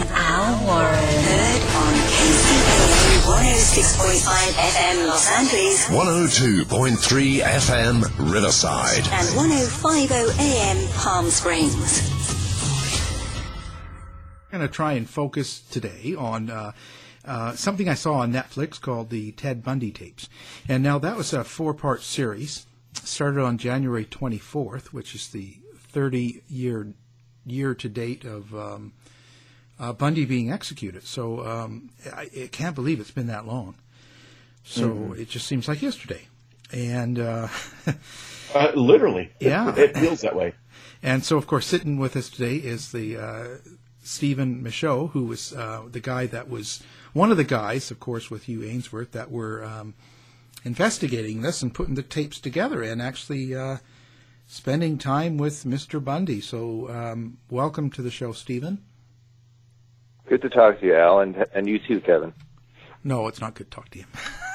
and Al Warren. Heard on KCAA 106.5 FM Los Angeles 102.3 FM Riverside. and 1050 AM Palm Springs. I'm going to try and focus today on uh, uh, something I saw on Netflix called the Ted Bundy tapes. And now that was a four part series. Started on January 24th, which is the 30 year year to date of um, uh, Bundy being executed. So um, I, I can't believe it's been that long. So it just seems like yesterday. And uh, Uh, literally. Yeah. It feels that way. And so, of course, sitting with us today is the uh, Stephen Michaud, who was uh, the guy that was one of the guys, of course, with Hugh Aynesworth, that were um, investigating this and putting the tapes together and actually uh, spending time with Mr. Bundy. So, um, welcome to the show, Stephen. Good to talk to you, Al, and and you too, Kevin. No, it's not good to talk to you.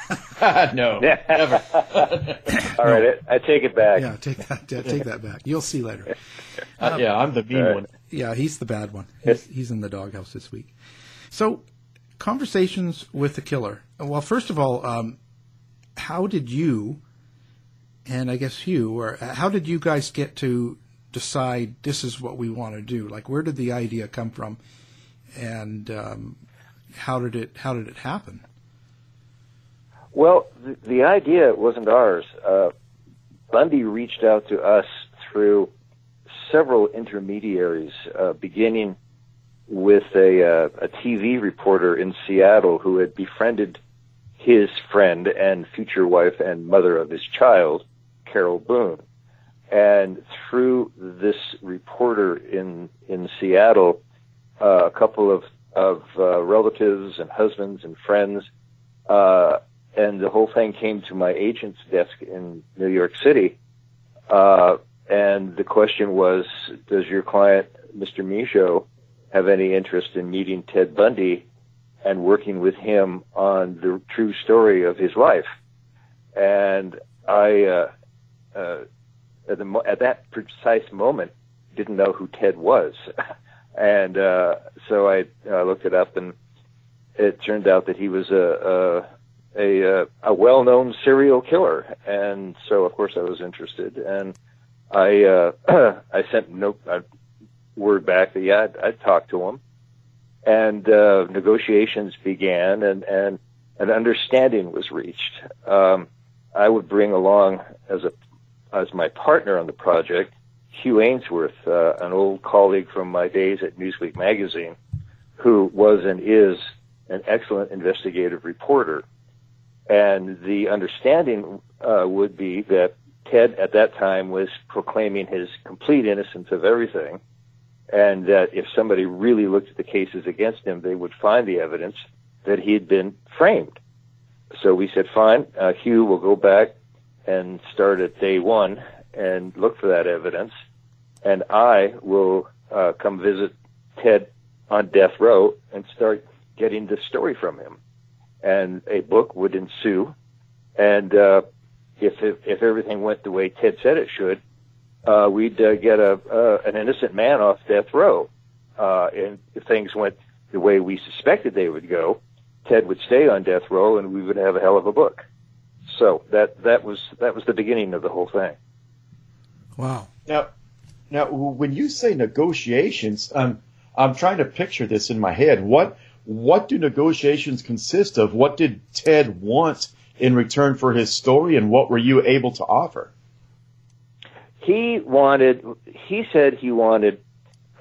no, never. All right, I, I take it back. yeah, take that. Yeah, take that back. You'll see later. Uh, yeah, I'm the mean All right. one. Yeah, he's the bad one. He's, he's in the doghouse this week. So, conversations with the killer. Well, first of all, um, how did you, and I guess you, or how did you guys get to decide this is what we want to do? Like, where did the idea come from, and um, how did it how did it happen? Well, the, the idea wasn't ours. Uh, Bundy reached out to us through several intermediaries, uh, beginning with a, uh, a TV reporter in Seattle who had befriended his friend and future wife and mother of his child, Carole Boone. And through this reporter in in Seattle, uh, a couple of of uh, relatives and husbands and friends, uh, and the whole thing came to my agent's desk in New York City. Uh, and the question was, does your client, Mr. Michaud, have any interest in meeting Ted Bundy and working with him on the true story of his life? And I, uh, uh, at, the, at that precise moment, didn't know who Ted was. and uh, so I uh, looked it up, and it turned out that he was a, a, a, uh, a well-known serial killer. And so, of course, I was interested. And I, uh, I sent note, uh, word back that, yeah, I'd, I'd talk to him. And uh, negotiations began, and, and an understanding was reached. Um, I would bring along as a as my partner on the project Hugh Aynesworth, uh, an old colleague from my days at Newsweek magazine, who was and is an excellent investigative reporter. And the understanding uh, would be that Ted at that time was proclaiming his complete innocence of everything, and that if somebody really looked at the cases against him, they would find the evidence that he had been framed. So we said, fine, uh, Hugh will go back and start at day one and look for that evidence, and I will uh, come visit Ted on death row and start getting the story from him. And a book would ensue, and uh, if, if if everything went the way Ted said it should, uh, we'd uh, get a uh, an innocent man off death row. Uh, and if things went the way we suspected they would go, Ted would stay on death row, and we would have a hell of a book. So that that was that was the beginning of the whole thing. Wow. Now, now when you say negotiations, um, I'm trying to picture this in my head. What what do negotiations consist of? What did Ted want in return for his story, and what were you able to offer? He wanted. He said he wanted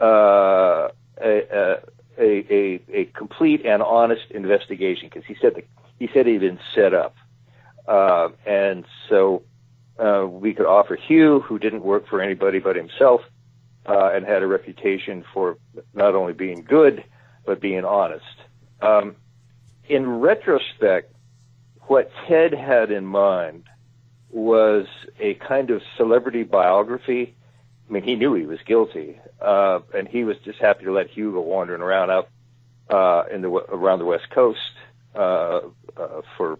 uh, a, a, a a complete and honest investigation because he said the, he said he'd been set up, uh, and so uh, we could offer Hugh, who didn't work for anybody but himself, uh, and had a reputation for not only being good but being honest. Um, in retrospect, what Ted had in mind was a kind of celebrity biography. I mean, he knew he was guilty, uh, and he was just happy to let Hugh go wandering around out uh, in the around the West Coast uh, uh, for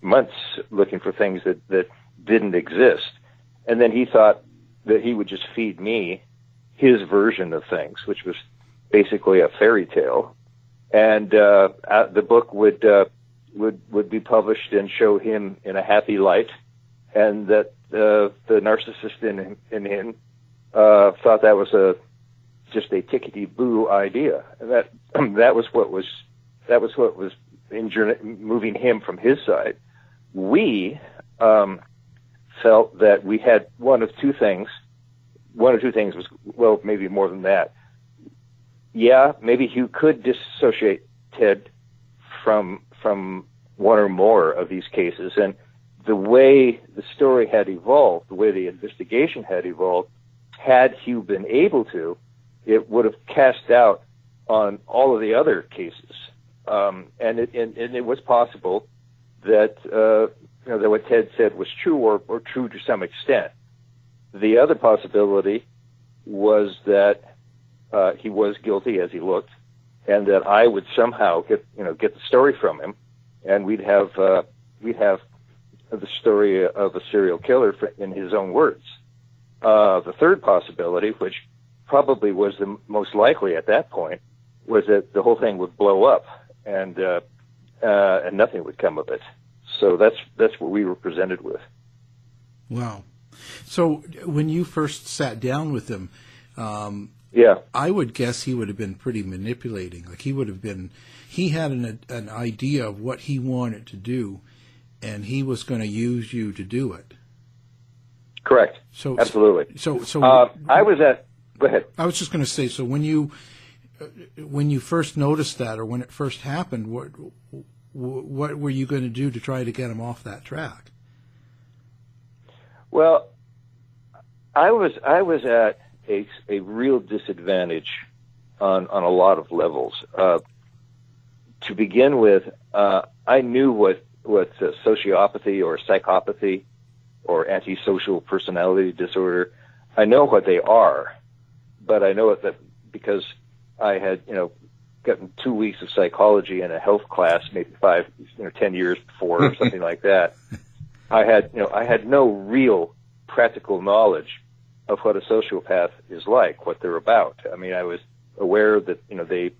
months, looking for things that that didn't exist. And then he thought that he would just feed me his version of things, which was basically a fairy tale. And uh, the book would uh, would would be published and show him in a happy light, and that uh, the narcissist in him, in him uh, thought that was a just a tickety boo idea, and that that was what was that was what was moving him from his side. We um, felt that we had one of two things. One of two things was well, maybe more than that. Yeah, maybe Hugh could dissociate Ted from from one or more of these cases, and the way the story had evolved, the way the investigation had evolved, had Hugh been able to, it would have cast doubt on all of the other cases, um, and, it, and, and it was possible that uh, know, that what Ted said was true or, or true to some extent. The other possibility was that uh, he was guilty as he looked, and that I would somehow get you know get the story from him, and we'd have uh, we'd have the story of a serial killer in his own words. Uh, the third possibility, which probably was the most likely at that point, was that the whole thing would blow up and uh, uh, and nothing would come of it. So that's that's what we were presented with. Wow. So when you first sat down with him, um, yeah, I would guess he would have been pretty manipulating. Like he would have been, he had an an idea of what he wanted to do, and he was going to use you to do it. Correct. So absolutely. So so uh, I was at. Go ahead. I was just going to say. So when you when you first noticed that, or when it first happened, what what were you going to do to try to get him off that track? Well, I was I was at a, a real disadvantage on on a lot of levels. Uh, to begin with, uh, I knew what what uh, sociopathy or psychopathy or antisocial personality disorder. I know what they are, but I know it that because I had you know gotten two weeks of psychology in a health class, maybe five, you know, ten years before or something like that. I had, you know, I had no real practical knowledge of what a sociopath is like, what they're about. I mean, I was aware that, you know, they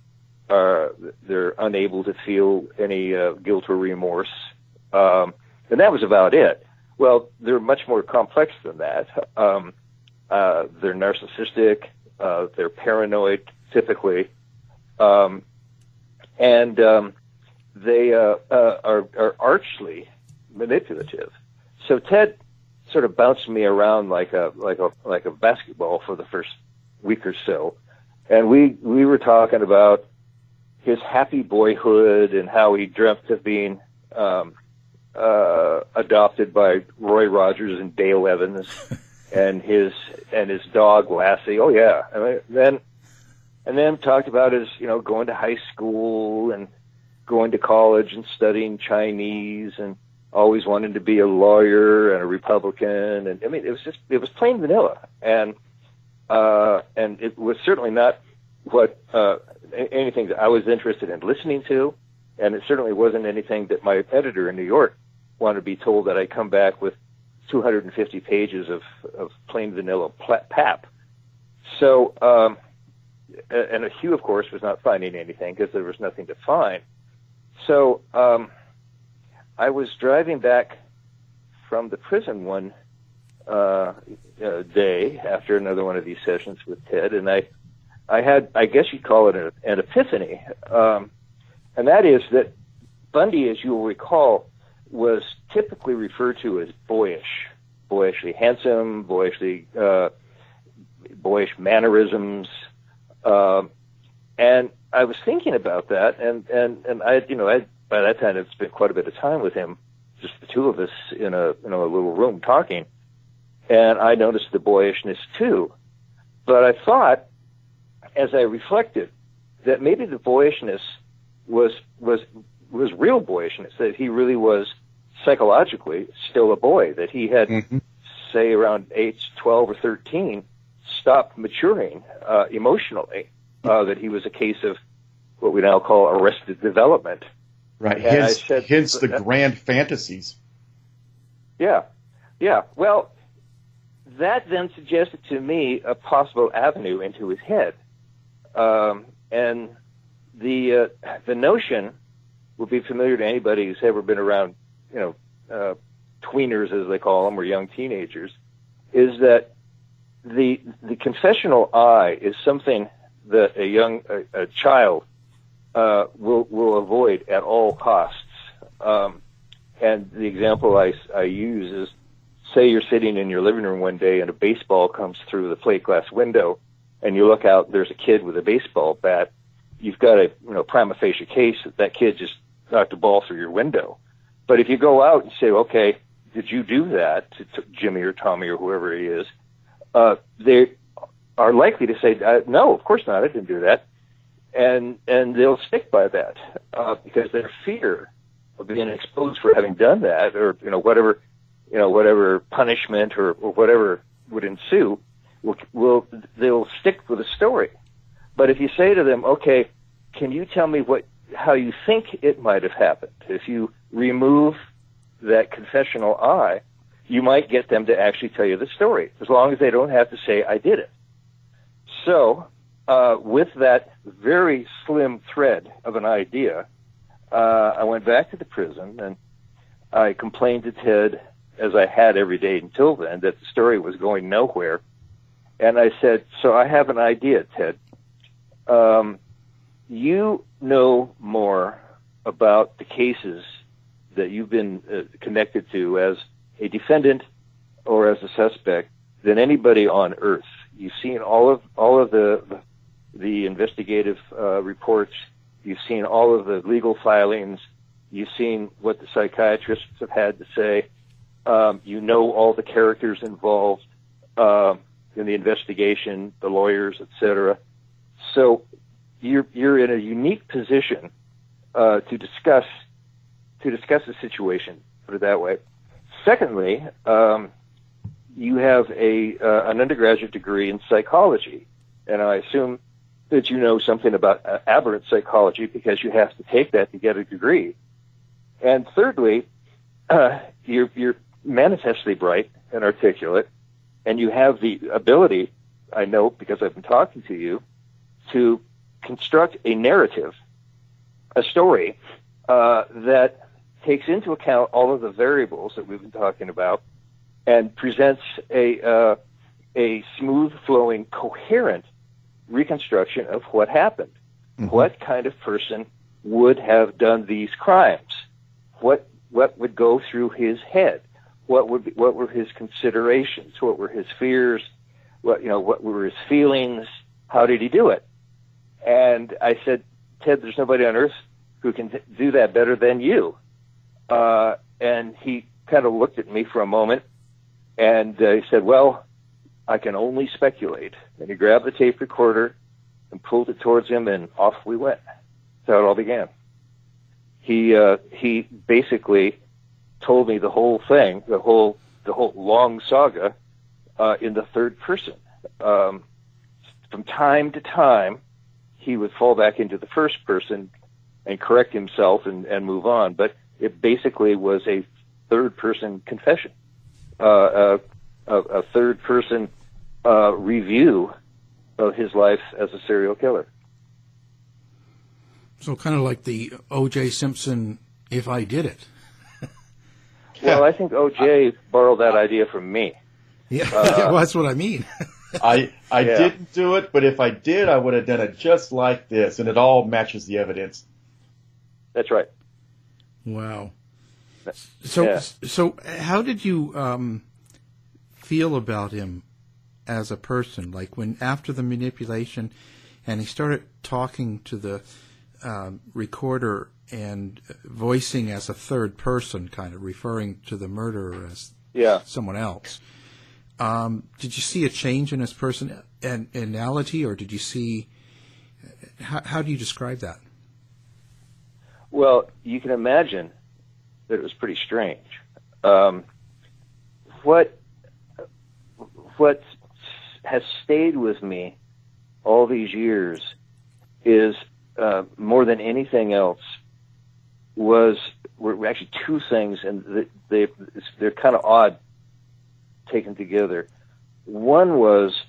are, they're unable to feel any uh, guilt or remorse. Um, and that was about it. Well, they're much more complex than that. Um, uh, they're narcissistic, uh, they're paranoid, typically, um, and um, they uh, uh, are, are archly manipulative. So Ted sort of bounced me around like a like a like a basketball for the first week or so, and we we were talking about his happy boyhood and how he dreamt of being um, uh, adopted by Roy Rogers and Dale Evans, and his and his dog Lassie. Oh yeah, I mean, then and then talked about his you know going to high school and going to college and studying Chinese and always wanting to be a lawyer and a Republican. And I mean it was just it was plain vanilla. And uh and it was certainly not what uh anything that I was interested in listening to. And it certainly wasn't anything that my editor in New York wanted to be told that I come back with 250 pages of of plain vanilla pap. So um and Hugh of course was not finding anything because there was nothing to find. So um I was driving back from the prison one uh, uh, day after another one of these sessions with Ted, and I, I had, I guess you'd call it an, an epiphany, um, and that is that Bundy, as you will recall, was typically referred to as boyish, boyishly handsome, boyishly, uh, boyish mannerisms, um, and I was thinking about that, and and and I, you know, I by that time I'd spent quite a bit of time with him, just the two of us in a you know a little room talking, and I noticed the boyishness too. But I thought, as I reflected, that maybe the boyishness was was was real boyishness that he really was psychologically still a boy that he had mm-hmm. say around age 12 or 13 stop maturing uh, emotionally. Uh, that he was a case of what we now call arrested development. Right. And hence, said, hence the uh, grand fantasies. Yeah. Yeah. Well, that then suggested to me a possible avenue into his head, um, and the uh, the notion would be familiar to anybody who's ever been around, you know, uh, tweeners as they call them, or young teenagers, is that the the confessional I is something that a young a, a child uh, will will avoid at all costs. Um, and the example I, I use is, say you're sitting in your living room one day and a baseball comes through the plate glass window, and you look out, there's a kid with a baseball bat. You've got a you know prima facie case that that kid just knocked a ball through your window. But if you go out and say, okay, did you do that to, to Jimmy or Tommy or whoever he is? Uh, they are likely to say, uh, no, of course not. I didn't do that and and they'll stick by that uh, because their fear of being exposed for having done that, or you know whatever, you know whatever punishment or, or whatever would ensue, will will they'll stick with the story. But if you say to them, okay, can you tell me what how you think it might have happened? If you remove that confessional I, you might get them to actually tell you the story, as long as they don't have to say I did it. So uh, with that very slim thread of an idea, uh, I went back to the prison and I complained to Ted, as I had every day until then, that the story was going nowhere. And I said, So I have an idea, Ted. Um, you know more about the cases that you've been uh, connected to as a defendant or as a suspect than anybody on earth. You've seen all of all of the the investigative uh, reports. You've seen all of the legal filings. You've seen what the psychiatrists have had to say. Um, you know all the characters involved uh, in the investigation, the lawyers, etc. So you're you're in a unique position uh, to discuss to discuss the situation. Put it that way. Secondly, um, you have a uh, an undergraduate degree in psychology, and I assume that you know something about uh, aberrant psychology because you have to take that to get a degree. And thirdly, uh, you're, you're manifestly bright and articulate, and you have the ability, I know because I've been talking to you, to construct a narrative, a story uh, that takes into account all of the variables that we've been talking about and presents a uh, a smooth flowing, coherent reconstruction of what happened. Mm-hmm. What kind of person would have done these crimes? What what would go through his head? What would be, what were his considerations? What were his fears? What you know? What were his feelings? How did he do it? And I said, Ted, there's nobody on earth who can do that better than you. Uh, and he kind of looked at me for a moment, and uh, he said, "Well, I can only speculate." And he grabbed the tape recorder and pulled it towards him, and off we went. How it all began. He uh, he basically told me the whole thing, the whole the whole long saga, uh, in the third person. Um, from time to time, he would fall back into the first person and correct himself and, and move on. But it basically was a third person confession, uh, a, a third person uh, review of his life as a serial killer. So kind of like the O.J. Simpson, if I did it. well, I think O.J. borrowed that idea from me. Yeah, uh, well, that's what I mean. I I yeah. didn't do it, but if I did, I would have done it just like this, and it all matches the evidence. That's right. Wow. So yeah. so how did you um, feel about him as a person? Like when after the manipulation, and he started talking to the um, recorder and voicing as a third person, kind of referring to the murderer as yeah. someone else. Um, did you see a change in his person and personality, or did you see? How, how do you describe that? Well, you can imagine that it was pretty strange. Um, what what has stayed with me all these years is uh, more than anything else was were actually two things, and they they're kind of odd taken together. One was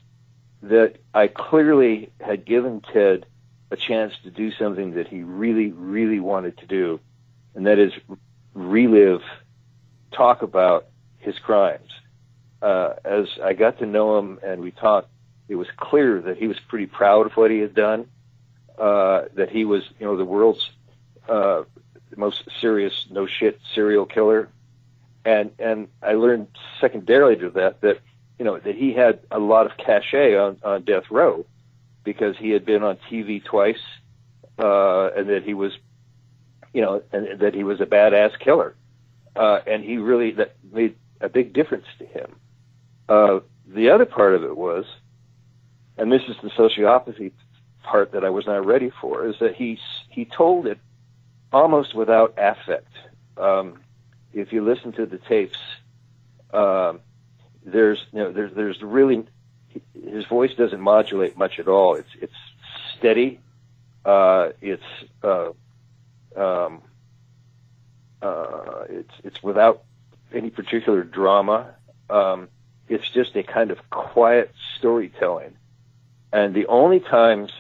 that I clearly had given Ted a chance to do something that he really, really wanted to do, and that is relive, talk about his crimes. Uh, as I got to know him and we talked, it was clear that he was pretty proud of what he had done, uh, that he was, you know, the world's uh, most serious no shit serial killer, and and I learned secondarily to that that you know that he had a lot of cachet on, on death row because he had been on TV twice, uh, and that he was, you know, and that he was a badass killer, uh, and he really that made a big difference to him. Uh, the other part of it was, and this is the sociopathy part that I was not ready for, is that he he told it almost without affect. Um, if you listen to the tapes, uh, there's you know there's there's really his voice doesn't modulate much at all. It's it's steady. Uh, it's uh, um, uh, it's it's without any particular drama. Um, it's just a kind of quiet storytelling, and the only times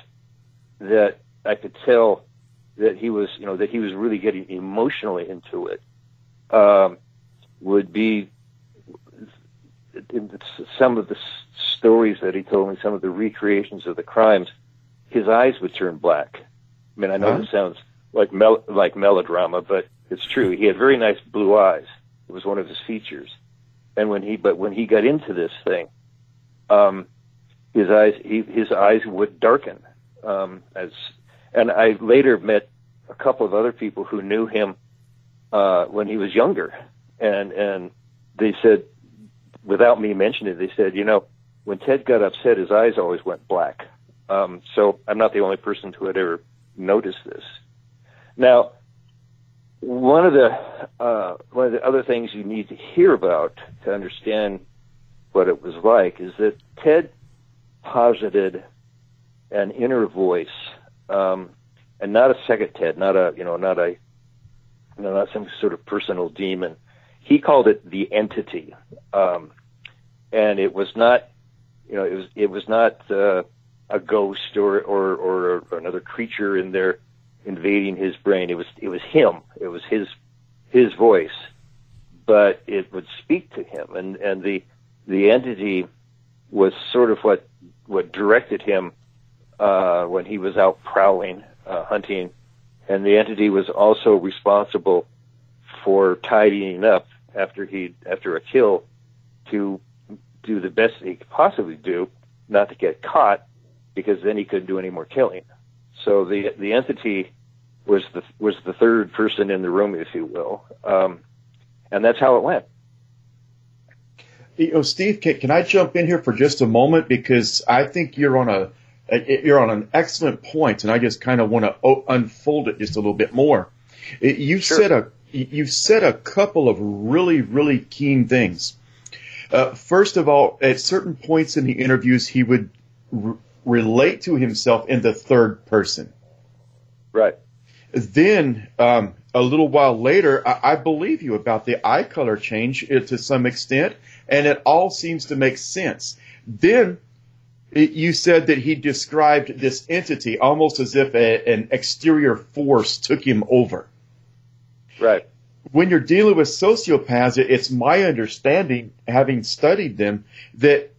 that I could tell that he was you know that he was really getting emotionally into it um, would be in some of the stories that he told me, some of the recreations of the crimes, his eyes would turn black. I mean, I know this sounds like mel- like melodrama, but it's true. He had very nice blue eyes. It was one of his features. And when he, but when he got into this thing, um, his eyes, he, his eyes would darken. Um, as, and I later met a couple of other people who knew him uh, when he was younger, and and they said, without me mentioning it, they said, you know, when Ted got upset, his eyes always went black. Um, so I'm not the only person who had ever noticed this. Now, one of the uh, one of the other things you need to hear about to understand what it was like is that Ted posited an inner voice, um, and not a second Ted, not a you know not a you know, not some sort of personal demon. He called it the entity, um, and it was not, you know, it was it was not uh, a ghost or, or or another creature in there invading his brain. It was it was him. It was his his voice, but it would speak to him, and and the the entity was sort of what what directed him uh, when he was out prowling, uh, hunting and the entity was also responsible for tidying up after he after a kill to do the best he could possibly do, not to get caught, because then he couldn't do any more killing. So the the entity was the was the third person in the room, if you will, um, and that's how it went. You know, Steve, can, can I jump in here for just a moment because I think you're on a you're on an excellent point, and I just kind of want to unfold it just a little bit more. You Sure. said a you said a couple of really really keen things. Uh, first of all, at certain points in the interviews, he would r- relate to himself in the third person. Right. Then, um, a little while later, I, I believe you about the eye color change uh, to some extent, and it all seems to make sense. Then, it, you said that he described this entity almost as if a, an exterior force took him over. Right. When you're dealing with sociopaths, it's my understanding, having studied them, that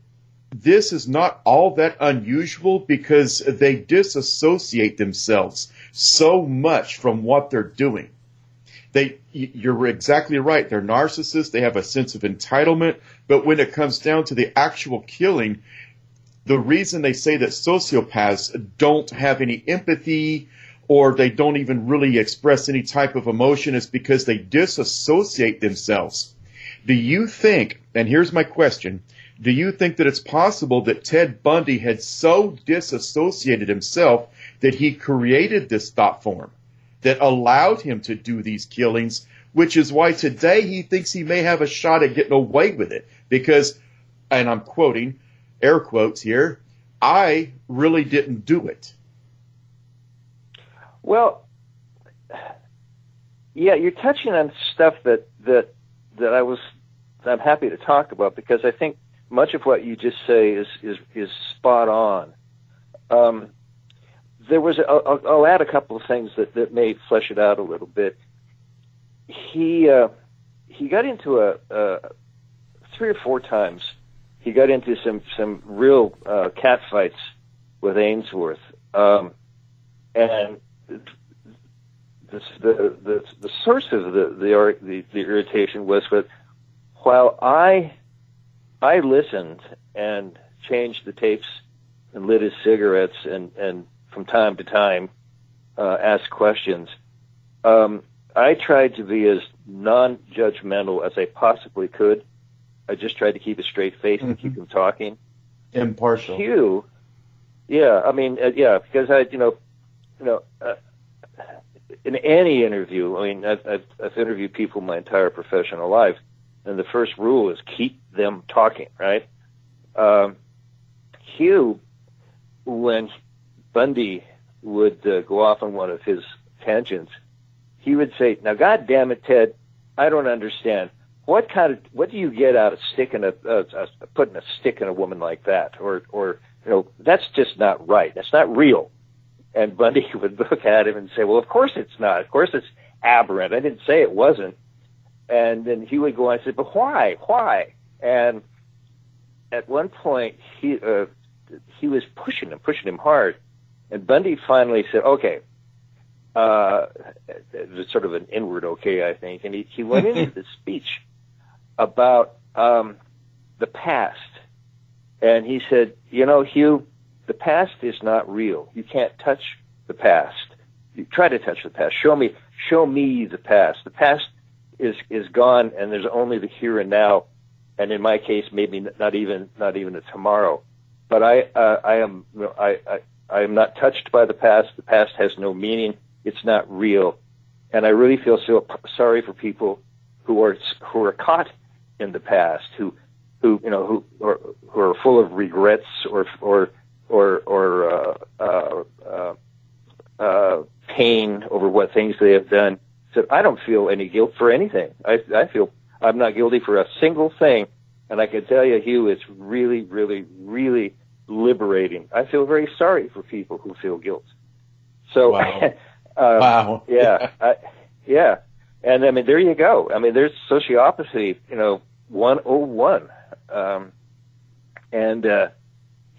this is not all that unusual because they disassociate themselves so much from what they're doing. They, you're exactly right. They're narcissists. They have a sense of entitlement. But when it comes down to the actual killing, the reason they say that sociopaths don't have any empathy or they don't even really express any type of emotion is because they disassociate themselves. Do you think, and here's my question, do you think that it's possible that Ted Bundy had so disassociated himself that he created this thought form that allowed him to do these killings, which is why today he thinks he may have a shot at getting away with it? Because, and I'm quoting, air quotes here, I really didn't do it. Well, yeah, you're touching on stuff that that that I was I'm happy to talk about because I think much of what you just say is is is spot on. Um, there was a, I'll, I'll add a couple of things that that may flesh it out a little bit. He uh, he got into a, a three or four times. He got into some some real uh, cat fights with Aynesworth, um, and the, the the the source of the the the, the irritation was that while I I listened and changed the tapes and lit his cigarettes and and from time to time uh, asked questions. Um, I tried to be as non-judgmental as I possibly could. I just tried to keep a straight face and keep him talking. Impartial. Hugh, yeah, I mean, uh, yeah, because I, you know, you know, uh, in any interview, I mean, I've, I've, I've interviewed people my entire professional life, and the first rule is keep them talking, right? Um, Hugh, when Bundy would uh, go off on one of his tangents, he would say, "Now, God damn it, Ted, I don't understand. What kind of what do you get out of sticking a, a, a putting a stick in a woman like that, or or you know that's just not right. That's not real." And Bundy would look at him and say, "Well, of course it's not. Of course it's aberrant. I didn't say it wasn't." And then he would go on and say, "But why? Why?" And at one point, he uh, he was pushing him, pushing him hard, and Bundy finally said, "Okay." Uh, it was sort of an inward okay, I think, and he, he went into this speech about um, the past, and he said, "You know, Hugh, the past is not real. You can't touch the past. You try to touch the past. Show me, show me the past. The past is is gone, and there's only the here and now, and in my case, maybe not even not even a tomorrow. But I uh, I am I, I I am not touched by the past. The past has no meaning. It's not real, and I really feel so sorry for people who are who are caught in the past, who who you know who are who are full of regrets or or or or uh, uh, uh, uh, pain over what things they have done. So I don't feel any guilt for anything. I I feel I'm not guilty for a single thing, and I can tell you, Hugh, it's really, really, really liberating. I feel very sorry for people who feel guilt. So, Wow. uh, Wow. yeah, I, yeah, and I mean, there you go. I mean, there's sociopathy, you know, 101, um, and uh,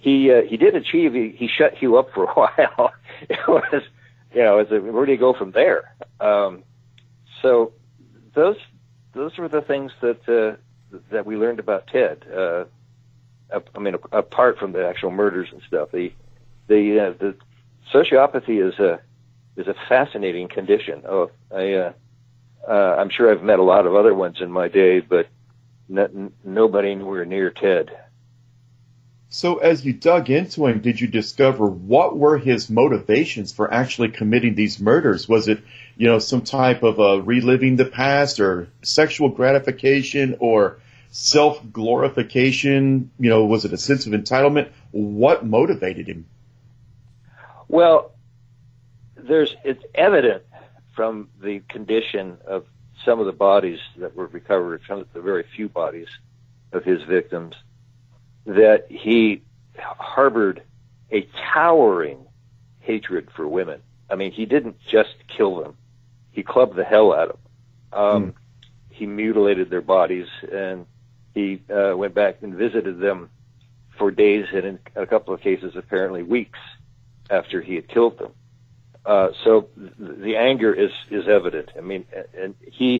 he uh, he did achieve. He, he shut Hugh up for a while. it was, you know, it's a, where do you go from there? Um, so those those were the things that uh, that we learned about Ted. Uh, I mean, apart from the actual murders and stuff, the the uh, the sociopathy is a is a fascinating condition. Oh, I uh, Uh, I'm sure I've met a lot of other ones in my day, but n- nobody anywhere near Ted. So, as you dug into him, did you discover what were his motivations for actually committing these murders? Was it, you know, some type of uh, reliving the past, or sexual gratification, or self glorification? You know, was it a sense of entitlement? What motivated him? Well, there's it's evident from the condition of some of the bodies that were recovered, from the very few bodies of his victims, that he harbored a towering hatred for women. I mean, he didn't just kill them; he clubbed the hell out of them. Um, mm. He mutilated their bodies, and he uh, went back and visited them for days, and in a couple of cases, apparently weeks after he had killed them. Uh, so th- the anger is is evident. I mean, and he.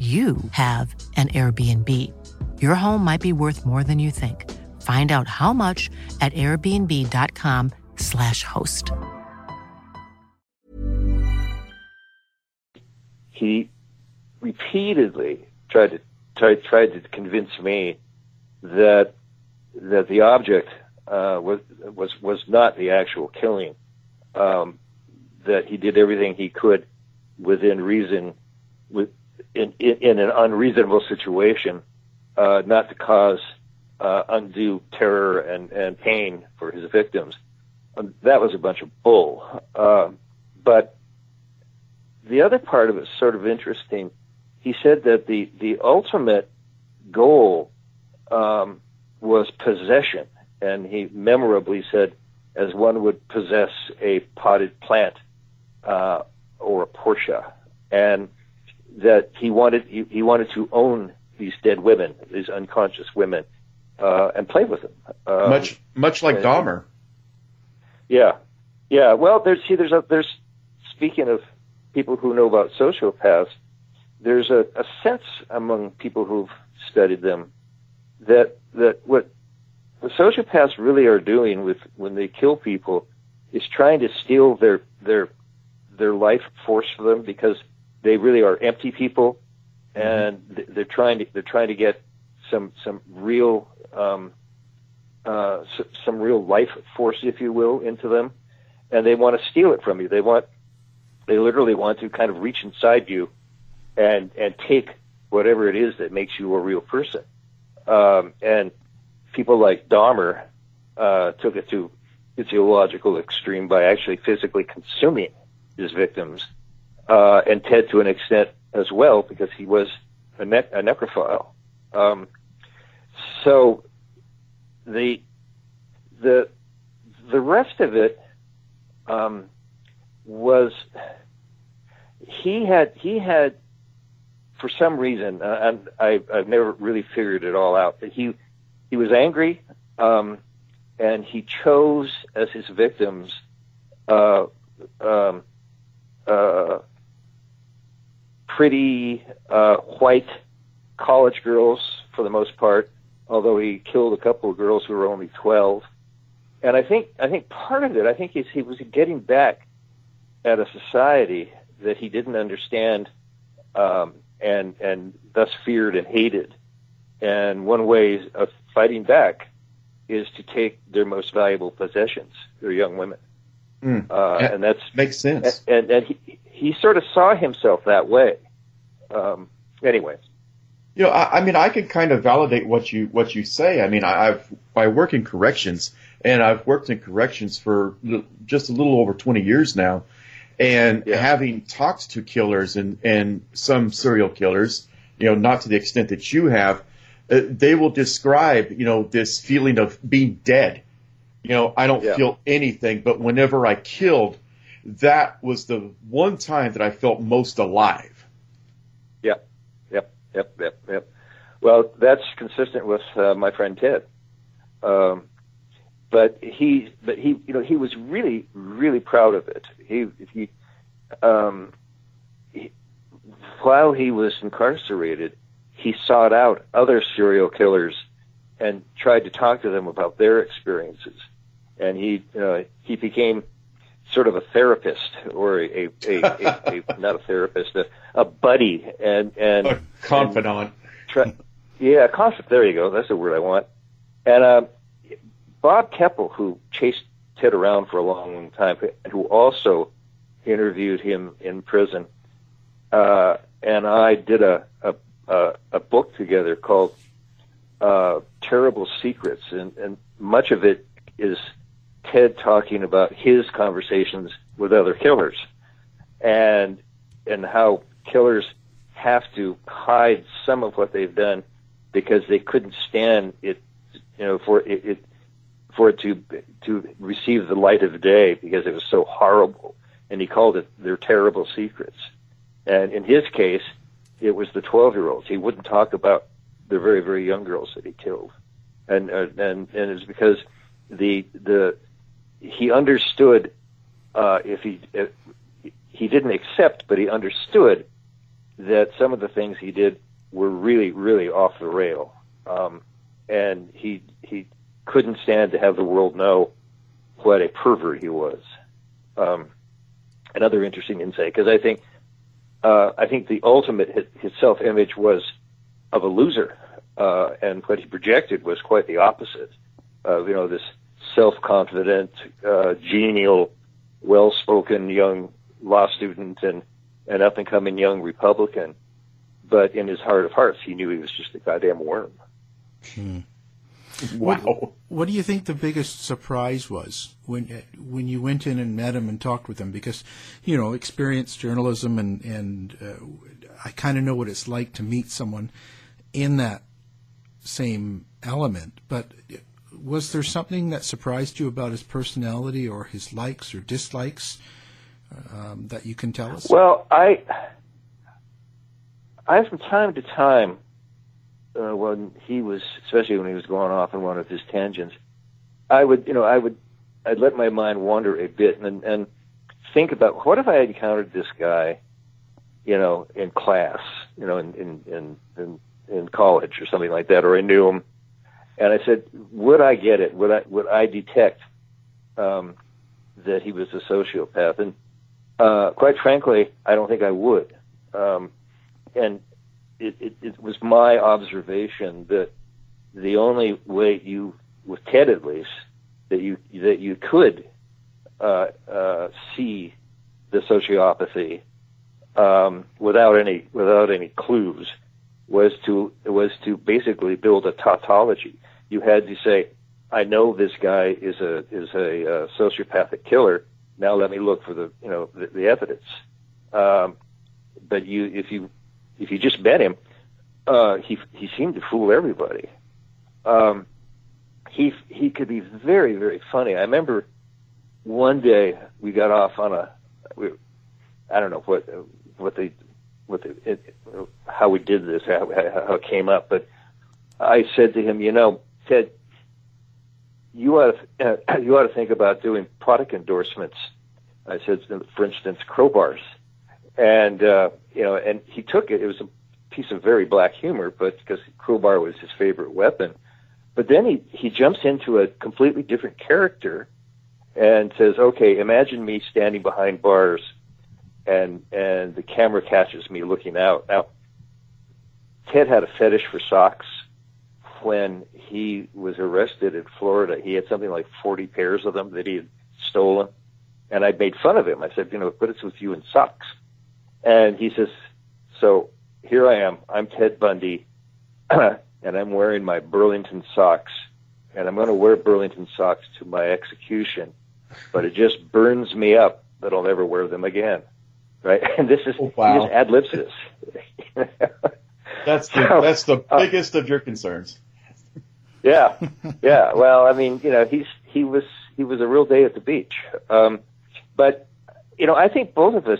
you have an Airbnb. Your home might be worth more than you think. Find out how much at airbnb.com/slash host. He repeatedly tried to tried, tried to convince me that that the object uh, was was was not the actual killing. Um, that he did everything he could within reason with in, in, in an unreasonable situation, uh, not to cause uh, undue terror and, and pain for his victims. Um, that was a bunch of bull. Uh, but the other part of it is sort of interesting. He said that the, the ultimate goal um, was possession, and he memorably said, as one would possess a potted plant uh, or a Porsche. And that he wanted he, he wanted to own these dead women, these unconscious women, uh, and play with them. Um, much much like and, Dahmer. Yeah, yeah. Well, there's see, there's a there's speaking of people who know about sociopaths, there's a, a sense among people who've studied them that that what the sociopaths really are doing with when they kill people is trying to steal their their their life force for them because they really are empty people, and th- they're trying to they're trying to get some some real um, uh, s- some real life force, if you will, into them, and they want to steal it from you. They want they literally want to kind of reach inside you and and take whatever it is that makes you a real person. Um, and people like Dahmer uh, took it to its illogical extreme by actually physically consuming his victims, uh, and Ted to an extent as well because he was a, ne- a necrophile. Um, so the the the rest of it um, was he had he had for some reason uh, and I, I've never really figured it all out. But he he was angry, um, and he chose as his victims uh, um, uh, pretty uh, white college girls for the most part. Although he killed a couple of girls who were only twelve, and I think I think part of it I think is he was getting back at a society that he didn't understand um, and and thus feared and hated. And one way of fighting back is to take their most valuable possessions, their young women. Mm. Uh, Yeah, and that's makes sense. And, and he he sort of saw himself that way. Um, anyway, You know, I, I mean, I can kind of validate what you what you say. I mean, I, I've I work in corrections, and I've worked in corrections for l- just a little over twenty years now, and having talked to killers and and some serial killers, you know, not to the extent that you have, uh, they will describe you know this feeling of being dead. You know, I don't Yeah. feel anything, but whenever I killed, that was the one time that I felt most alive. Yep, yep, yep, yep, yep. Well, that's consistent with uh, my friend Ted. Um, but he, but he, you know, he was really, really proud of it. He, he, um, he, while he was incarcerated, he sought out other serial killers and tried to talk to them about their experiences. And he, uh, he became sort of a therapist or a, a, a, a, not a therapist, a, a buddy and, and A confidant. Try, yeah, concept. There you go. That's the word I want. And uh, Bob Keppel, who chased Ted around for a long, long time, who also interviewed him in prison, uh, and I did a a, a, a book together called uh, "Terrible Secrets," and, and much of it is Ted talking about his conversations with other killers, and and how killers have to hide some of what they've done because they couldn't stand it, you know, for it, it for it to to receive the light of day because it was so horrible. And he called it their terrible secrets. And in his case, it was the 12 year olds. He wouldn't talk about the very, very young girls that he killed. And, uh, and, and it's because the, the, he understood, uh, if he, if, he didn't accept, but he understood that some of the things he did were really, really off the rail. Um, and he, he couldn't stand to have the world know what a pervert he was. Um, another interesting insight, because I think, uh, I think the ultimate his, his self-image was of a loser, uh, and what he projected was quite the opposite. of you know, this self-confident, uh, genial, well-spoken young law student and an up-and-coming young Republican. But in his heart of hearts, he knew he was just a goddamn worm. What, what do you think the biggest surprise was when when you went in and met him and talked with him? Because you know, experienced journalism and and uh, I kind of know what it's like to meet someone in that same element. But was there something that surprised you about his personality or his likes or dislikes um, that you can tell us? Well, I, I from time to time, uh, when he was, especially when he was going off on one of his tangents, I would, you know, I would, I'd let my mind wander a bit and and think about what if I had encountered this guy, you know, in class, you know, in in in in, in college or something like that, or I knew him And I said, would I get it? Would I would I detect um, that he was a sociopath? And uh, quite frankly, I don't think I would. Um, and it, it, it was my observation that the only way you, with Ted at least, that you that you could uh, uh, see the sociopathy um, without any without any clues was to was to basically build a tautology. You had to say, "I know this guy is a is a uh, sociopathic killer. Now let me look for the you know the, the evidence." Um, but you if you if you just met him, uh, he he seemed to fool everybody. Um, he he could be very very funny. I remember one day we got off on a we, I don't know what what the what the it, how we did this how, how it came up, but I said to him, you know, Ted, you ought to, uh, you ought to think about doing product endorsements. I said, for instance, crowbars, and uh, you know, and he took it. It was a piece of very black humor, but because crowbar was his favorite weapon. But then he he jumps into a completely different character and says, "Okay, imagine me standing behind bars, and and the camera catches me looking out." Now, Ted had a fetish for socks. When he was arrested in Florida, he had something like 40 pairs of them that he had stolen, and I made fun of him. I said, "You know, but it's with you in socks?" And he says, "So here I am. I'm Ted Bundy, and I'm wearing my Burlington socks, and I'm going to wear Burlington socks to my execution." but it just burns me up that I'll never wear them again. Right? And this is oh, wow. just ad libs this. that's the, so, that's the biggest uh, of your concerns. Yeah, yeah. Well, I mean, you know, he's he was he was a real day at the beach. Um, but you know, I think both of us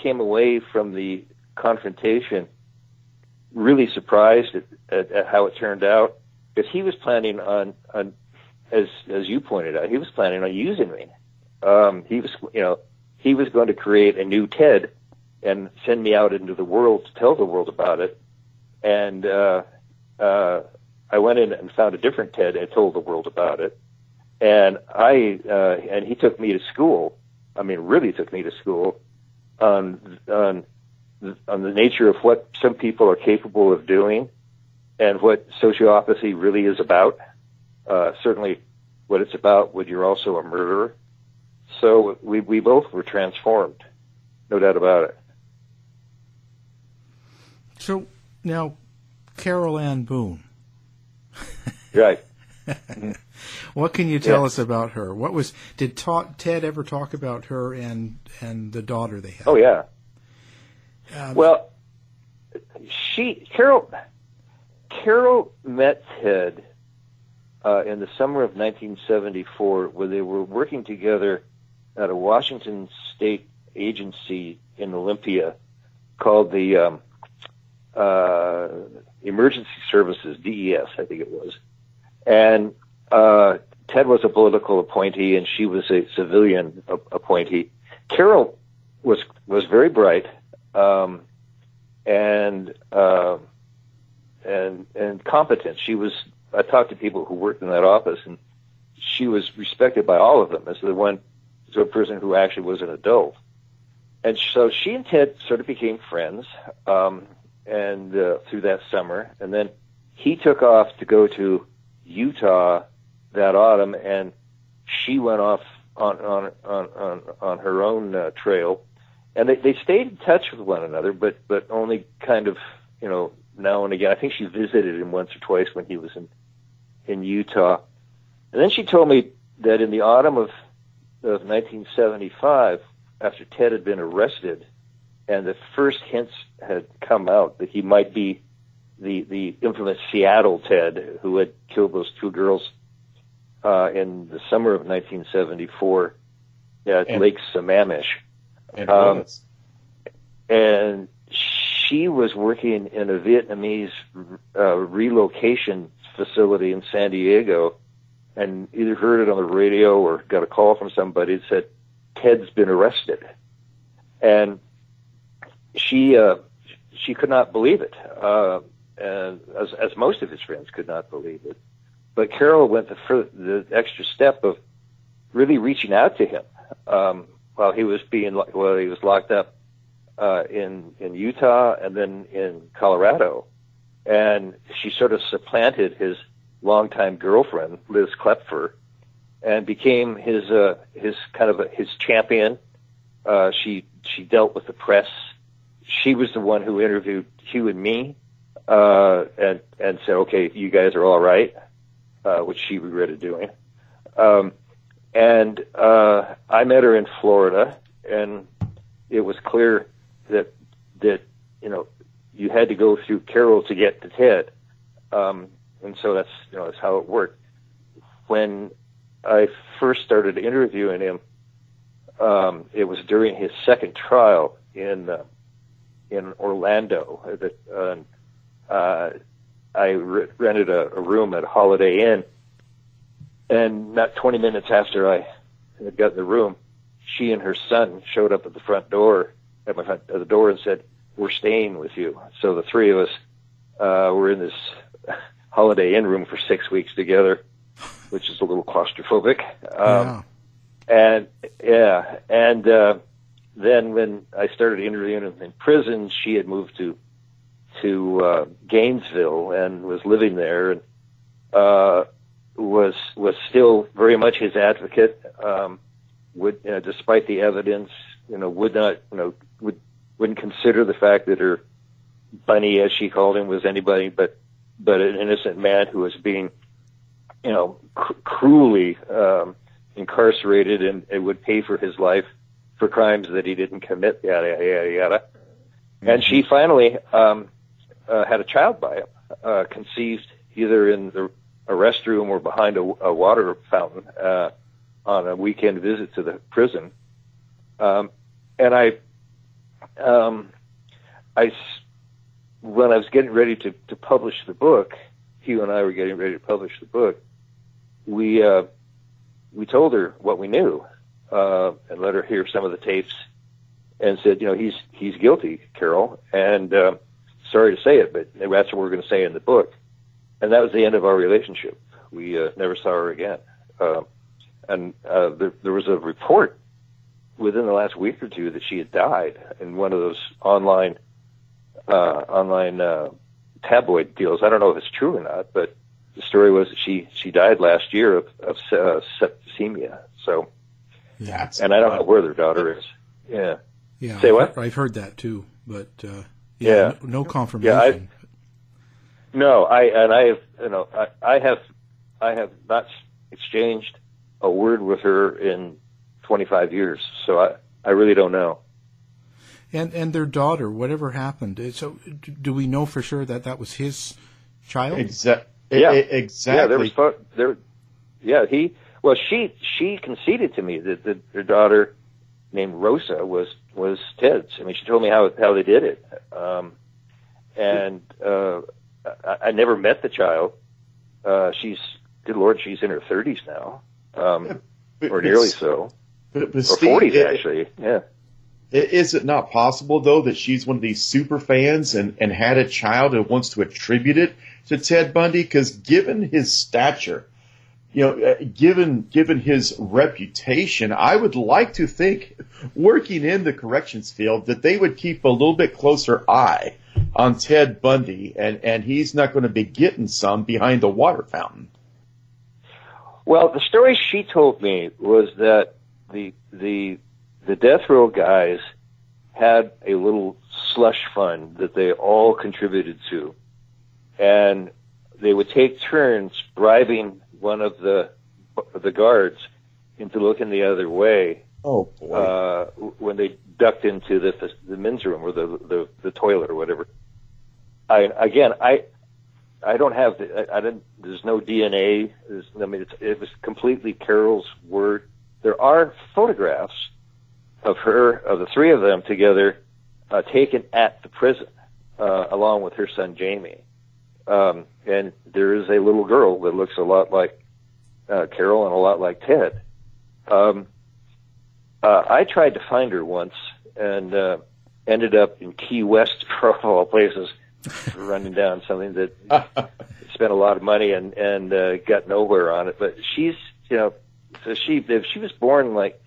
came away from the confrontation really surprised at, at, at how it turned out because he was planning on on as as you pointed out, he was planning on using me. Um, he was, you know, he was going to create a new TED and send me out into the world to tell the world about it. And uh, uh, I went in and found a different TED and told the world about it. And I uh, and he took me to school. I mean, really took me to school on on on the nature of what some people are capable of doing and what sociopathy really is about uh, certainly what it's about when you're also a murderer. So we we both were transformed, no doubt about it. So now, Carole Ann Boone. right. what can you tell yeah. us about her? What was did ta- Ted ever talk about her and and the daughter they had? Oh yeah. Um, well, she Carole Carole met Ted uh, in the summer of 1974 where they were working together at a Washington state agency in Olympia called the um, uh, Emergency Services, DES, I think it was. And uh, Ted was a political appointee and she was a civilian appointee. Carole was was very bright um, and uh, and and competent. She was I talked to people who worked in that office, and she was respected by all of them as the one, as a person who actually was an adult. And so she and Ted sort of became friends, um, and uh, through that summer, and then he took off to go to Utah that autumn, and she went off on on on on, on her own uh, trail, and they they stayed in touch with one another, but but only kind of you know now and again. I think she visited him once or twice when he was in in Utah. And then she told me that in the autumn of, of 1975, after Ted had been arrested, and the first hints had come out that he might be the the infamous Seattle Ted who had killed those two girls uh, in the summer of 1974 at and, Lake Sammamish. And, um, and she was working in a Vietnamese uh, relocation facility in San Diego and either heard it on the radio or got a call from somebody that said Ted's been arrested, and she uh, she could not believe it, uh, and as as most of his friends could not believe it. but Carole went the, the extra step of really reaching out to him um, while he was being while he was locked up uh, in in Utah and then in Colorado, and she sort of supplanted his longtime girlfriend Liz Kloepfer and became his uh, his kind of a, his champion. Uh, she she dealt with the press. She was the one who interviewed Hugh and me, uh, and and said, "Okay, you guys are all right," uh, which she regretted doing. Um, and uh, I met her in Florida, and it was clear that that you know you had to go through Carole to get to Ted, um, and so that's you know that's how it worked. When I first started interviewing him, um, it was during his second trial in uh, in Orlando. That uh, uh, I re- rented a, a room at Holiday Inn, and not 20 minutes after I had got in the room, she and her son showed up at the front door at my front at the door and said, "We're staying with you." So the three of us uh, were in this Holiday Inn room for six weeks together, which is a little claustrophobic. Um, And yeah, and uh, then when I started interviewing him in prison, she had moved to to uh, Gainesville and was living there, and uh, was was still very much his advocate. Um, would, you know, despite the evidence, you know, would not, you know, would wouldn't consider the fact that her bunny, as she called him, was anybody but but an innocent man who was being, you know, cr- cruelly um, incarcerated and it would pay for his life for crimes that he didn't commit. Yada yada yada yada. And she finally um, uh, had a child by him, uh, conceived either in the a restroom or behind a, a water fountain uh, on a weekend visit to the prison. Um, and I, um, I, when I was getting ready to, to publish the book, Hugh and I were getting ready to publish the book. We uh, we told her what we knew uh, and let her hear some of the tapes, and said, you know, he's he's guilty, Carole, and uh, sorry to say it, but that's what we're going to say in the book. And that was the end of our relationship. We uh, never saw her again. Uh, and uh, there, there was a report within the last week or two that she had died in one of those online uh, online uh, tabloid deals. I don't know if it's true or not, but the story was that she she died last year of, of uh, septicemia. So, Yeah. and I don't know where their daughter is. Yeah. Yeah, Say I've- what? I've heard that too, but uh, Yeah. yeah, no, no confirmation. No, I and I have you know I, I have I have not exchanged a word with her in 25 years, so I I really don't know. And and their daughter, whatever happened? uh, So, do we know for sure that that was his child? Exa- yeah, exactly. Yeah, there was pho- there. Yeah, he. Well, she she conceded to me that, that their daughter, named Rosa, was was Ted's. I mean, she told me how how they did it. Um, and uh, I, I never met the child. Uh, she's good lord, she's in her thirties now, um, but- or nearly s- so, But, but or forties actually. Yeah. Is it not possible though that she's one of these super fans and, and had a child and wants to attribute it to Ted Bundy? Because given his stature, you know, uh, given given his reputation, I would like to think, working in the corrections field, that they would keep a little bit closer eye on Ted Bundy, and and he's not going to be getting some behind the water fountain. Well, the story she told me was that the the the death row guys had a little slush fund that they all contributed to, and they would take turns bribing one of the the guards into looking the other way Oh boy! uh, when they ducked into the the men's room or the the, the toilet or whatever. I again, I I don't have the, I, I didn't. There's no DNA. There's, I mean, it's, it was completely Carole's word. There are photographs of her of the three of them together, uh, taken at the prison, uh, along with her son Jamie. Um, and there is a little girl that looks a lot like uh, Carole and a lot like Ted. Um, uh, I tried to find her once and uh, ended up in Key West, for all places, running down something that spent a lot of money and and uh, got nowhere on it. But she's you know, so she if she was born like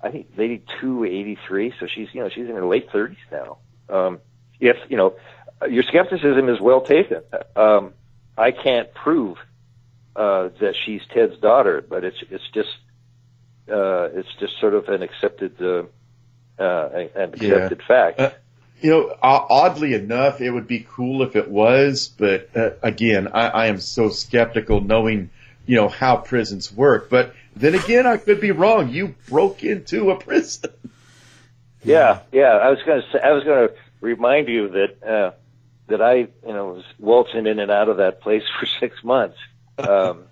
I think 82, 83, so she's you know she's in her late 30s now. Um, if you know your skepticism is well taken. Um, I can't prove uh, that she's Ted's daughter, but it's it's just uh, it's just sort of an accepted uh, uh, an accepted Yeah. fact. Uh, you know, oddly enough, it would be cool if it was, but uh, again, I, I am so skeptical knowing, you know, how prisons work. But then again, I could be wrong. You broke into a prison. Yeah, yeah. I was going to I was going to remind you that uh, that I, you know, was waltzing in and out of that place for six months, um,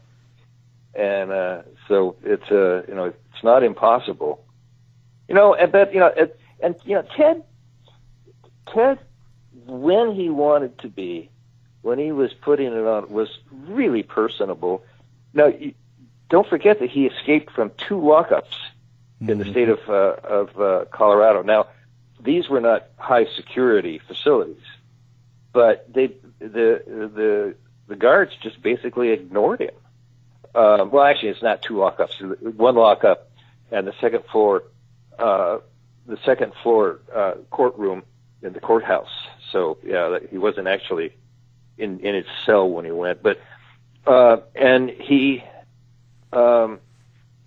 and uh, so it's uh, you know, it's not impossible. You know, and but you know, it, and you know, Ted, Ted, when he wanted to be, when he was putting it on, was really personable. Now, don't forget that he escaped from two lockups in the state of uh, of uh, Colorado. Now, these were not high security facilities, but they the the the guards just basically ignored him. Um, well, actually, it's not two lockups. One lockup, and the second floor, uh, the second floor uh, courtroom in the courthouse. So yeah, he wasn't actually in in his cell when he went, but uh, and he um,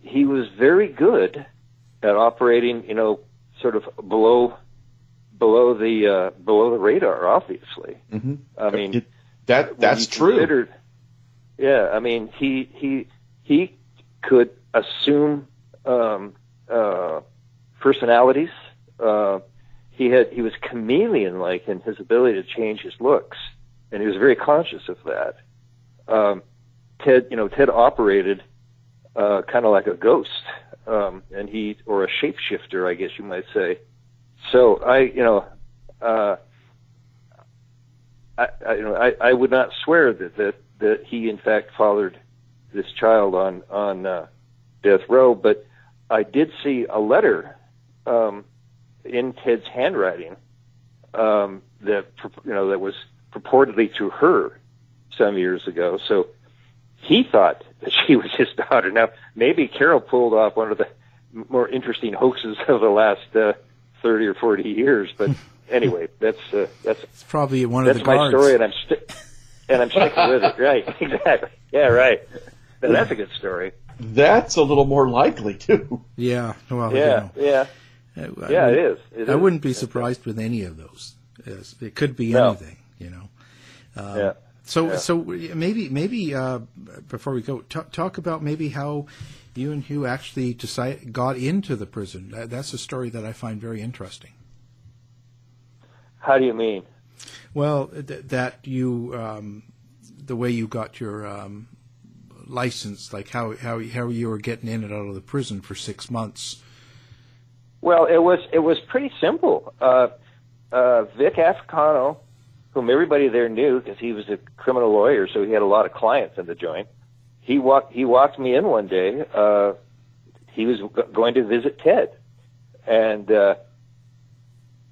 he was very good at operating, you know, sort of below below the uh, below the radar. Obviously, Mm-hmm. I mean that that's true. yeah, I mean he he he could assume um, uh, personalities. Uh, he had he was chameleon like in his ability to change his looks, and he was very conscious of that. Um, Ted, you know, Ted operated uh, kind of like a ghost, um, and he or a shapeshifter, I guess you might say. So I, you know, uh, I, I, you know, I, I would not swear that, that that he in fact fathered this child on on uh, death row, but I did see a letter um, in Ted's handwriting um, that you know that was purportedly to her some years ago. So he thought that she was his daughter. Now maybe Carole pulled off one of the more interesting hoaxes of the last uh, thirty or forty years, but anyway, that's uh, that's It's probably one of that's the my guards. story, and I'm sti- and I'm sticking with it. Right? Exactly. Yeah. Right. Now, that's a good story. That's a little more likely too. Yeah. Well, Yeah. you know. Yeah. Uh, I Yeah, it mean, is. It I is. wouldn't be surprised with any of those. It could be No. anything, you know. Um, Yeah. So, Yeah. so maybe, maybe uh, before we go, talk, talk about maybe how you and Hugh actually decide, got into the prison. That, that's a story that I find very interesting. How do you mean? Well, th- that you, um, the way you got your um, license, like how how how you were getting in and out of the prison for six months. Well, it was it was pretty simple. Uh, uh, Vic Africano, whom everybody there knew because he was a criminal lawyer, so he had a lot of clients in the joint. He walked he walked me in one day. Uh, he was g- going to visit Ted, and uh,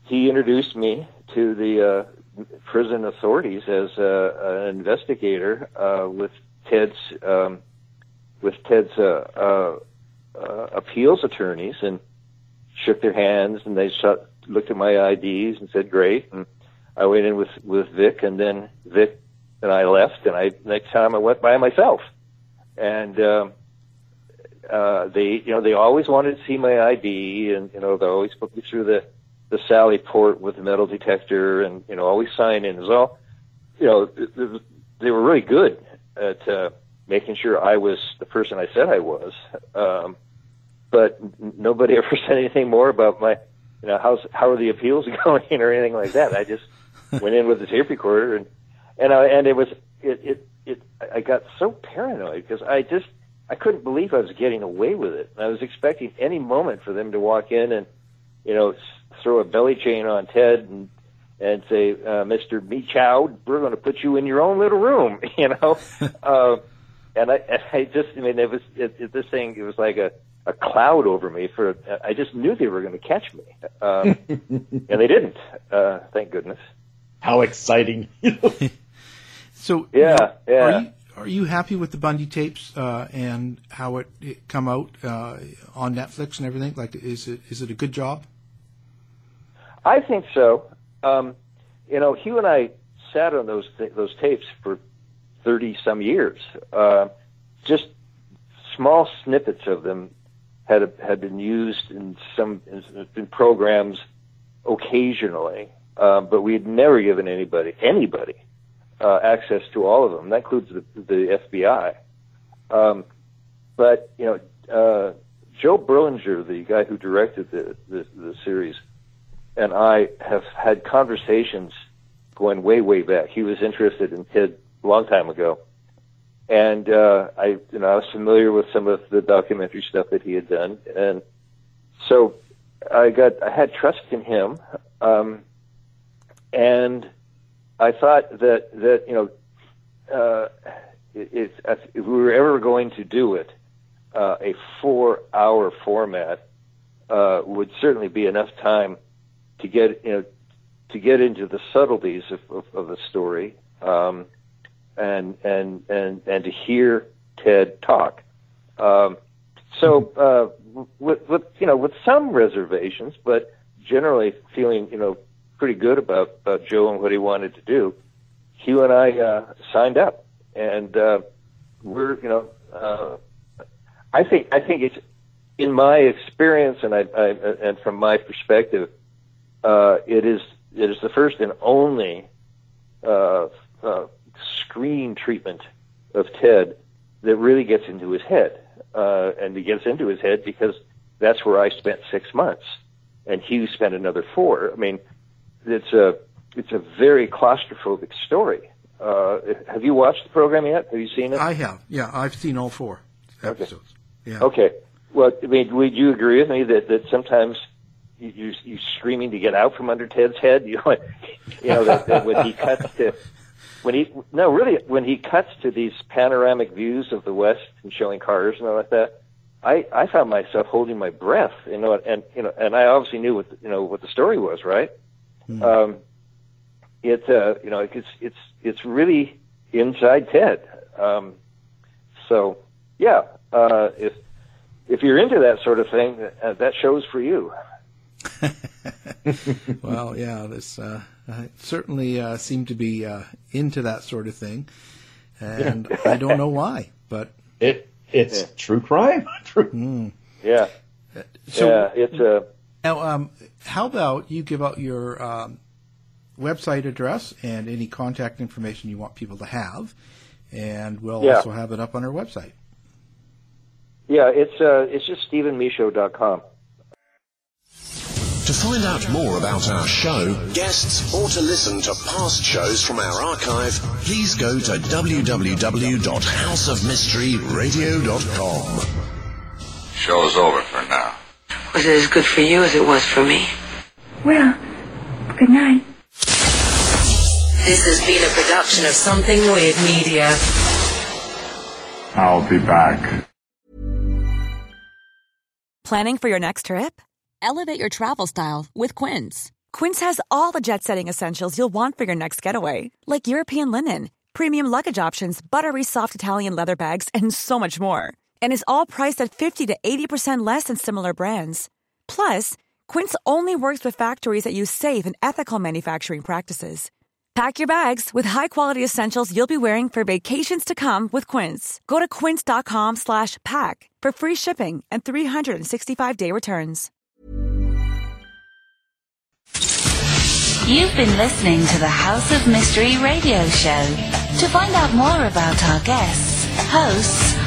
he introduced me to the uh, prison authorities as uh, an investigator uh, with Ted's um, with Ted's uh, uh, uh, appeals attorneys and shook their hands and they shut, looked at my IDs and said great and I went in with with Vic and then Vic and I left and I next time I went by myself and um, uh, they you know they always wanted to see my ID and you know they always put me through the the Sally port with the metal detector and you know always sign in. It was all you know th- th- they were really good at uh, making sure I was the person I said I was. Um, but nobody ever said anything more about my, you know, how's how are the appeals going or anything like that. I just went in with the tape recorder and and I, and it was it it it I got so paranoid because I just I couldn't believe I was getting away with it. I was expecting any moment for them to walk in and you know s- throw a belly chain on Ted and and say, uh, Mr. Michaud, we're going to put you in your own little room, you know. uh, and I, and I just, I mean, it was it, it, this thing. It was like a a cloud over me. For I just knew they were going to catch me, um, and they didn't. Uh, thank goodness. How exciting! so yeah, yeah. Are you, are you happy with the Bundy tapes uh, and how it, it come out uh, on Netflix and everything? Like, is it is it a good job? I think so. Um, you know, Hugh and I sat on those th- those tapes for thirty some years. Uh, just small snippets of them had had been used in some in, in programs occasionally, uh, but we had never given anybody anybody uh, access to all of them. That includes the, the FBI. Um, but you know, uh, Joe Berlinger, the guy who directed the, the the series, and I have had conversations going way way back. He was interested in Ted a long time ago, and uh, I you know I was familiar with some of the documentary stuff that he had done, and so I got I had trust in him, um, and I thought that that you know uh, if, if we were ever going to do it, uh, a four-hour format uh, would certainly be enough time to get you know to get into the subtleties of, of, of the story um, and and and and to hear Ted talk. Um, so uh, with, with you know with some reservations, but generally feeling you know pretty good about, about Joe and what he wanted to do, Hugh and I uh, signed up, and uh, we're you know uh, I think I think it's in my experience and I, I and from my perspective, uh, it is it is the first and only uh, uh, screen treatment of Ted that really gets into his head, uh, and he gets into his head because that's where I spent six months, and Hugh spent another four. I mean, it's a it's a very claustrophobic story. Uh, have you watched the program yet? Have you seen it? I have. Yeah, I've seen all four episodes. Okay. Yeah. Okay. Well, I mean, would you agree with me that that sometimes you you, you screaming to get out from under Ted's head? You know, you know that, that when he cuts to when he no really when he cuts to these panoramic views of the West and showing cars and all like that. I, I found myself holding my breath, you know, and you know, and I obviously knew what you know what the story was, right? Mm. Um, it uh, you know it's it's it's really inside Ted. Um, so yeah, uh, if if you're into that sort of thing, uh, that shows for you. well, yeah, this uh, I certainly uh, seem to be uh, into that sort of thing, and I don't know why, but it it's yeah. true crime. true. Mm. Yeah. So, yeah, it's a. Now, um, how about you give out your um, website address and any contact information you want people to have, and we'll yeah. also have it up on our website. Yeah, it's uh, it's just stephenmichaud.com. To find out more about our show, guests, or to listen to past shows from our archive, please go to www.houseofmysteryradio.com. Show's over for now. Was it as good for you as it was for me? Well, good night. This has been a production of Something Weird Media. I'll be back. Planning for your next trip? Elevate your travel style with Quince. Quince has all the jet setting essentials you'll want for your next getaway, like European linen, premium luggage options, buttery soft Italian leather bags, and so much more. And is all priced at 50 to 80% less than similar brands. Plus, Quince only works with factories that use safe and ethical manufacturing practices. Pack your bags with high-quality essentials you'll be wearing for vacations to come with Quince. Go to quince.com slash pack for free shipping and 365-day returns. You've been listening to the House of Mystery radio show. To find out more about our guests, hosts,